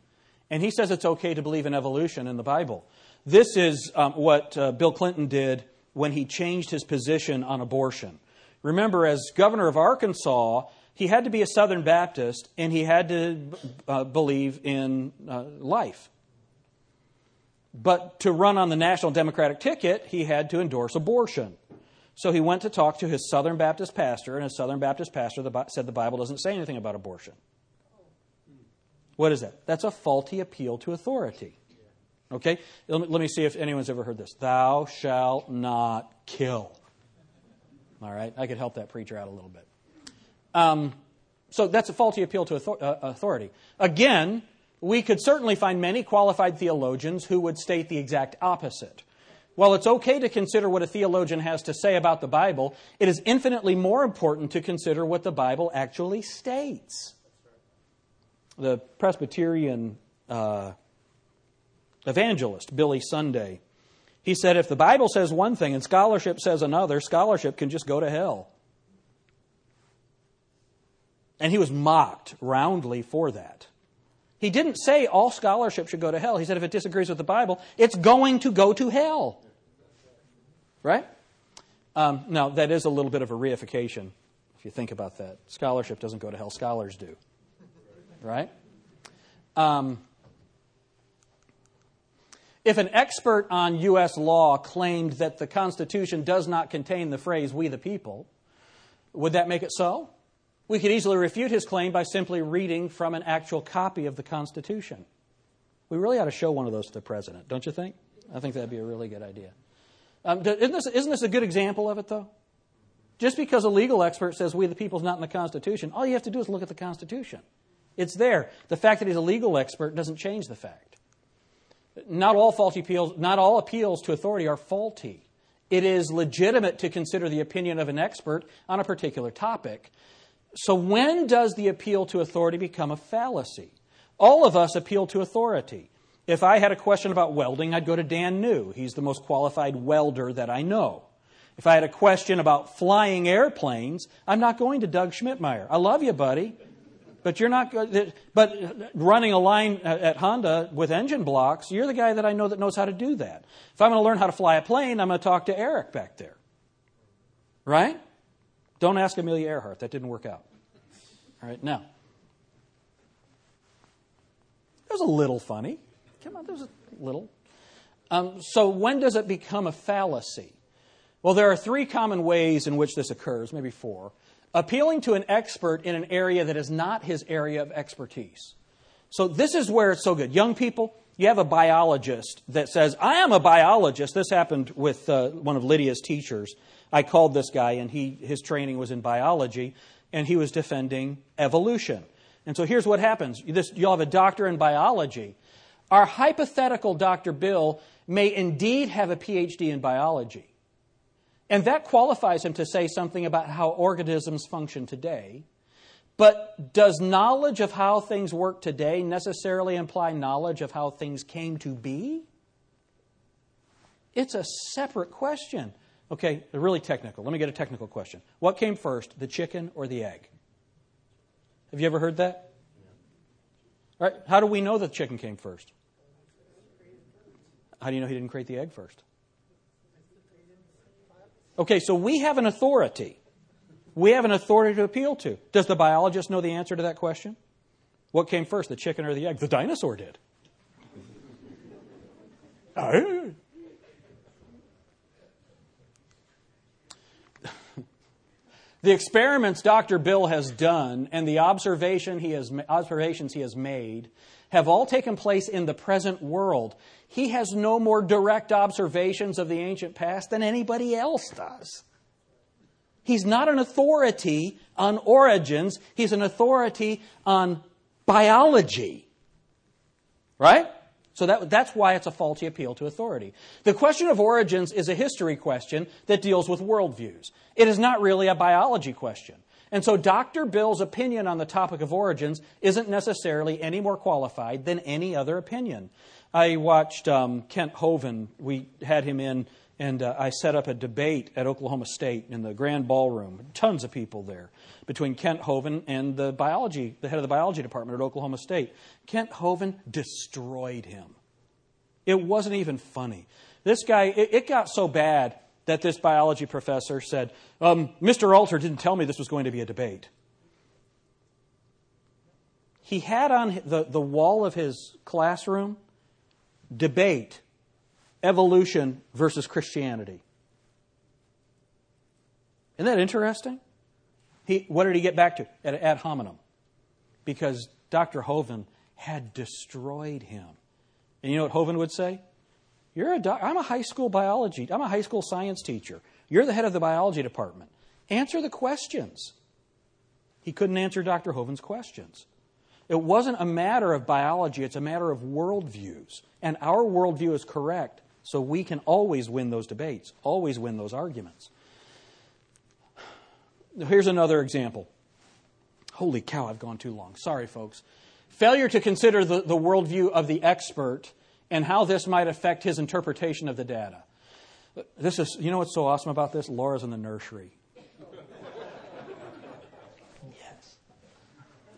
and he says it's okay to believe in evolution in the Bible. This is um, what uh, Bill Clinton did when he changed his position on abortion. Remember, as governor of Arkansas, he had to be a Southern Baptist and he had to uh, believe in uh, life. But to run on the National Democratic ticket, he had to endorse abortion. So he went to talk to his Southern Baptist pastor, and his Southern Baptist pastor said the Bible doesn't say anything about abortion. What is that? That's a faulty appeal to authority. Okay? Let me see if anyone's ever heard this. Thou shalt not kill. All right? I could help that preacher out a little bit. Um, so that's a faulty appeal to uh, authority. Again, we could certainly find many qualified theologians who would state the exact opposite. While it's okay to consider what a theologian has to say about the Bible, it is infinitely more important to consider what the Bible actually states. The Presbyterian uh, evangelist, Billy Sunday, he said if the Bible says one thing and scholarship says another, scholarship can just go to hell. And he was mocked roundly for that. He didn't say all scholarship should go to hell. He said if it disagrees with the Bible, it's going to go to hell. Right? Um, now, that is a little bit of a reification, if you think about that. Scholarship doesn't go to hell, scholars do. Right? Um, if an expert on U.S. law claimed that the Constitution does not contain the phrase, we the people, would that make it so? We could easily refute his claim by simply reading from an actual copy of the Constitution. We really ought to show one of those to the president, don't you think? I think that'd be a really good idea. Um, isn't, this, isn't this a good example of it, though? Just because a legal expert says we the people's not in the Constitution, all you have to do is look at the Constitution. It's there. The fact that he's a legal expert doesn't change the fact. Not all faulty appeals, not all appeals to authority are faulty. It is legitimate to consider the opinion of an expert on a particular topic, so, when does the appeal to authority become a fallacy? All of us appeal to authority. If I had a question about welding, I'd go to Dan New. He's the most qualified welder that I know. If I had a question about flying airplanes, I'm not going to Doug Schmidtmeyer. I love you, buddy. But you're not but running a line uh, at Honda with engine blocks, you're the guy that I know that knows how to do that. If I'm going to learn how to fly a plane, I'm going to talk to Eric back there. Right? Don't ask Amelia Earhart. That didn't work out. All right, now. That was a little funny. Come on, there's a little. Um, so, when does it become a fallacy? Well, there are three common ways in which this occurs, maybe four. Appealing to an expert in an area that is not his area of expertise. So, this is where it's so good. Young people, you have a biologist that says, I am a biologist. This happened with uh, one of Lydia's teachers. I called this guy, and he, his training was in biology, and he was defending evolution. And so here's what happens this, you'll have a doctor in biology. Our hypothetical Dr. Bill may indeed have a PhD in biology. And that qualifies him to say something about how organisms function today. But does knowledge of how things work today necessarily imply knowledge of how things came to be? It's a separate question. Okay, they're really technical. Let me get a technical question. What came first, the chicken or the egg? Have you ever heard that? All right, how do we know the chicken came first? How do you know he didn't create the egg first? Okay, so we have an authority. We have an authority to appeal to. Does the biologist know the answer to that question? What came first, the chicken or the egg? The dinosaur did. The experiments Dr. Bill has done and the observation he has, observations he has made have all taken place in the present world. He has no more direct observations of the ancient past than anybody else does. He's not an authority on origins, he's an authority on biology. Right? So that, that's why it's a faulty appeal to authority. The question of origins is a history question that deals with worldviews. It is not really a biology question. And so Dr. Bill's opinion on the topic of origins isn't necessarily any more qualified than any other opinion. I watched um, Kent Hovind. We had him in, and uh, I set up a debate at Oklahoma State in the grand ballroom. Tons of people there between Kent Hovind and the biology, the head of the biology department at Oklahoma State. Kent Hovind destroyed him. It wasn't even funny. This guy, it, it got so bad that this biology professor said, um, Mr. Alter didn't tell me this was going to be a debate. He had on the, the wall of his classroom debate evolution versus Christianity. Isn't that interesting? He, what did he get back to? At ad hominem. Because Dr. Hovind had destroyed him. And you know what Hovind would say? You're a doc- I'm a high school biology, I'm a high school science teacher. You're the head of the biology department. Answer the questions. He couldn't answer Dr. Hovind's questions. It wasn't a matter of biology, it's a matter of worldviews. And our worldview is correct, so we can always win those debates, always win those arguments. Here's another example. Holy cow, I've gone too long. Sorry, folks. Failure to consider the, the worldview of the expert and how this might affect his interpretation of the data. This is, you know what's so awesome about this? Laura's in the nursery. yes.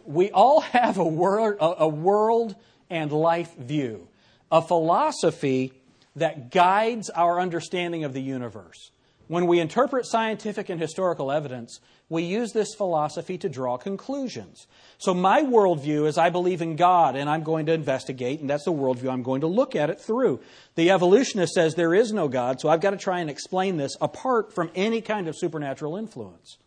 We all have a world, a world and life view, a philosophy that guides our understanding of the universe. When we interpret scientific and historical evidence, we use this philosophy to draw conclusions. So, my worldview is I believe in God and I'm going to investigate, and that's the worldview I'm going to look at it through. The evolutionist says there is no God, so I've got to try and explain this apart from any kind of supernatural influence.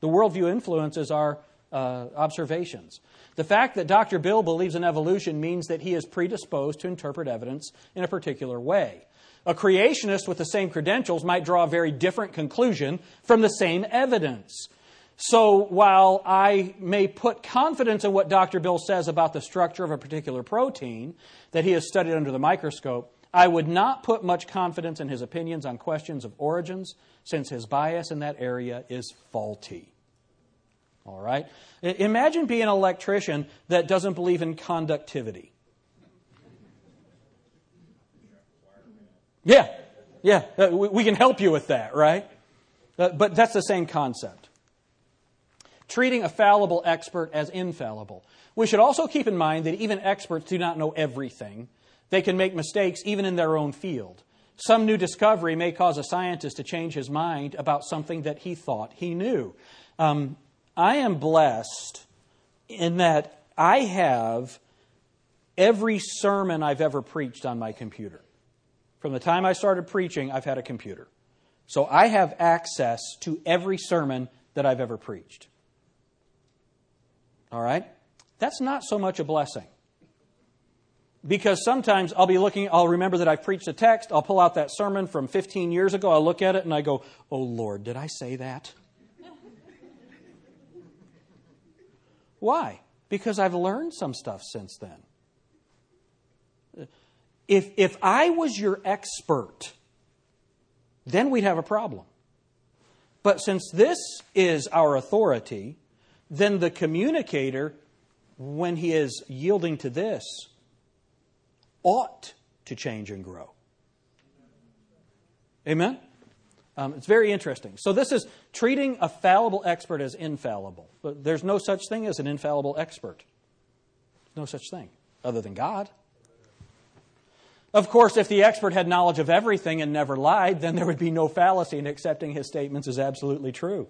The worldview influences our uh, observations. The fact that Dr. Bill believes in evolution means that he is predisposed to interpret evidence in a particular way. A creationist with the same credentials might draw a very different conclusion from the same evidence. So while I may put confidence in what Dr. Bill says about the structure of a particular protein that he has studied under the microscope, I would not put much confidence in his opinions on questions of origins, since his bias in that area is faulty. All right? Imagine being an electrician that doesn't believe in conductivity. Yeah, yeah, uh, we can help you with that, right? Uh, but that's the same concept. Treating a fallible expert as infallible. We should also keep in mind that even experts do not know everything. They can make mistakes even in their own field. Some new discovery may cause a scientist to change his mind about something that he thought he knew. Um, I am blessed in that I have every sermon I've ever preached on my computer. From the time I started preaching, I've had a computer. So I have access to every sermon that I've ever preached. All right? That's not so much a blessing. Because sometimes I'll be looking, I'll remember that I've preached a text, I'll pull out that sermon from 15 years ago, I'll look at it and I go, oh Lord, did I say that? Why? Because I've learned some stuff since then. If, if I was your expert, then we'd have a problem. But since this is our authority, then the communicator, when he is yielding to this, ought to change and grow. Amen? Um, it's very interesting. So, this is treating a fallible expert as infallible. But there's no such thing as an infallible expert. No such thing, other than God. Of course, if the expert had knowledge of everything and never lied, then there would be no fallacy in accepting his statements as absolutely true.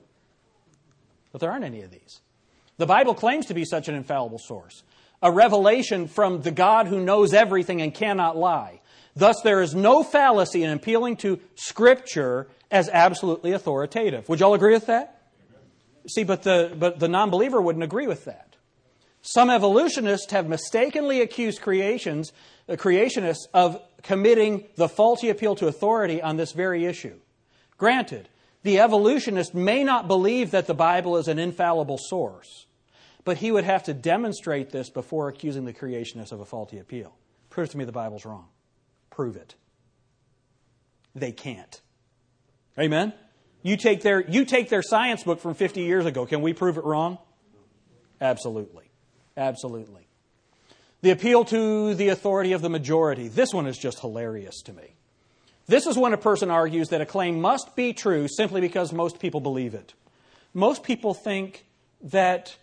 But there aren't any of these. The Bible claims to be such an infallible source, a revelation from the God who knows everything and cannot lie. Thus, there is no fallacy in appealing to Scripture as absolutely authoritative. Would y'all agree with that? See, but the, but the non believer wouldn't agree with that. Some evolutionists have mistakenly accused creations uh, creationists of committing the faulty appeal to authority on this very issue. Granted, the evolutionist may not believe that the Bible is an infallible source, but he would have to demonstrate this before accusing the creationists of a faulty appeal. Prove to me the Bible's wrong. Prove it. They can't. Amen? You take their, you take their science book from 50 years ago. Can we prove it wrong? Absolutely. Absolutely. The appeal to the authority of the majority. This one is just hilarious to me. This is when a person argues that a claim must be true simply because most people believe it. Most people think that,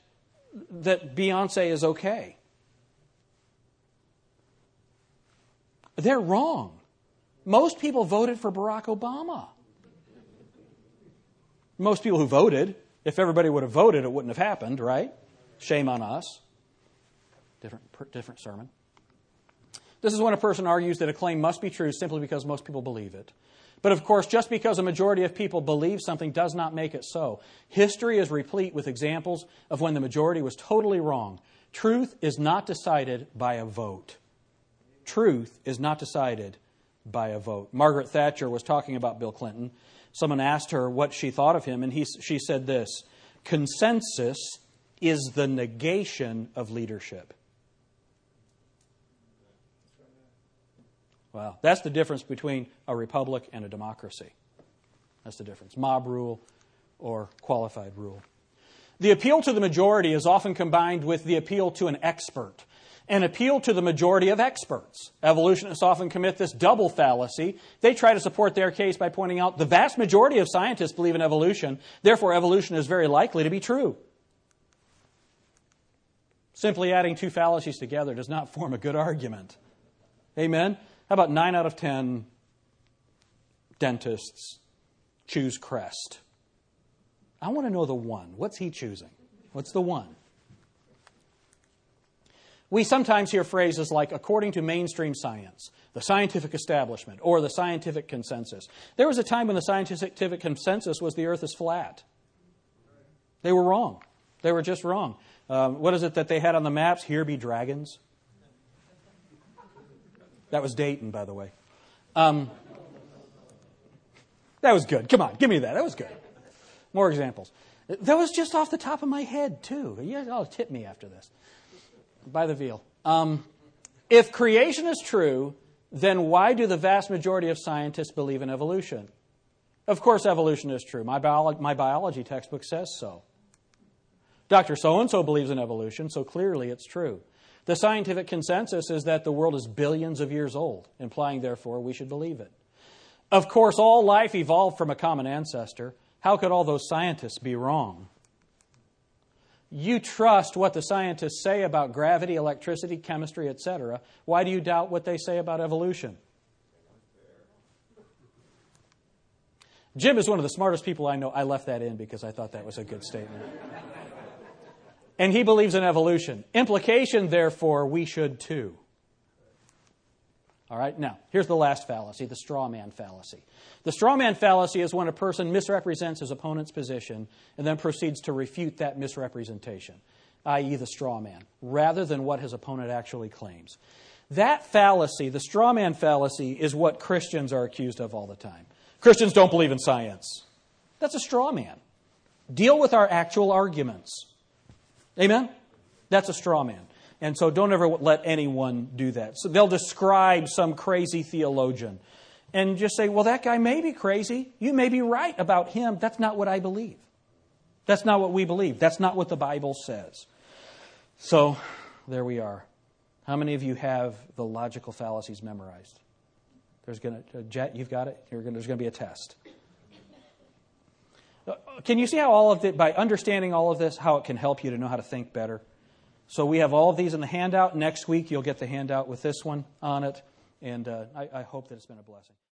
that Beyonce is okay. They're wrong. Most people voted for Barack Obama. Most people who voted, if everybody would have voted, it wouldn't have happened, right? Shame on us different, different sermon. This is when a person argues that a claim must be true simply because most people believe it. But of course, just because a majority of people believe something does not make it so. History is replete with examples of when the majority was totally wrong. Truth is not decided by a vote. Truth is not decided by a vote. Margaret Thatcher was talking about Bill Clinton. Someone asked her what she thought of him, and he, she said this Consensus is the negation of leadership. Well, that's the difference between a republic and a democracy. That's the difference. Mob rule or qualified rule. The appeal to the majority is often combined with the appeal to an expert. An appeal to the majority of experts. Evolutionists often commit this double fallacy. They try to support their case by pointing out the vast majority of scientists believe in evolution, therefore, evolution is very likely to be true. Simply adding two fallacies together does not form a good argument. Amen? How about 9 out of 10 dentists choose Crest? I want to know the one. What's he choosing? What's the one? We sometimes hear phrases like, according to mainstream science, the scientific establishment, or the scientific consensus. There was a time when the scientific consensus was the earth is flat. They were wrong. They were just wrong. Uh, what is it that they had on the maps? Here be dragons. That was Dayton, by the way. Um, that was good. Come on, give me that. That was good. More examples. That was just off the top of my head, too. You all tip me after this. By the veal. Um, if creation is true, then why do the vast majority of scientists believe in evolution? Of course, evolution is true. My, bio- my biology textbook says so. Dr. So and so believes in evolution, so clearly it's true. The scientific consensus is that the world is billions of years old, implying, therefore, we should believe it. Of course, all life evolved from a common ancestor. How could all those scientists be wrong? You trust what the scientists say about gravity, electricity, chemistry, etc. Why do you doubt what they say about evolution? Jim is one of the smartest people I know. I left that in because I thought that was a good statement and he believes in evolution. Implication, therefore, we should too. All right, now, here's the last fallacy the straw man fallacy. The straw man fallacy is when a person misrepresents his opponent's position and then proceeds to refute that misrepresentation, i.e., the straw man, rather than what his opponent actually claims. That fallacy, the straw man fallacy, is what Christians are accused of all the time. Christians don't believe in science. That's a straw man. Deal with our actual arguments. Amen? That's a straw man. And so don't ever let anyone do that. So they'll describe some crazy theologian and just say, well, that guy may be crazy. You may be right about him. That's not what I believe. That's not what we believe. That's not what the Bible says. So there we are. How many of you have the logical fallacies memorized? There's going to, uh, Jet, you've got it? Gonna, there's going to be a test. Uh, can you see how all of it, by understanding all of this, how it can help you to know how to think better? So we have all of these in the handout. Next week, you'll get the handout with this one on it. And uh, I, I hope that it's been a blessing.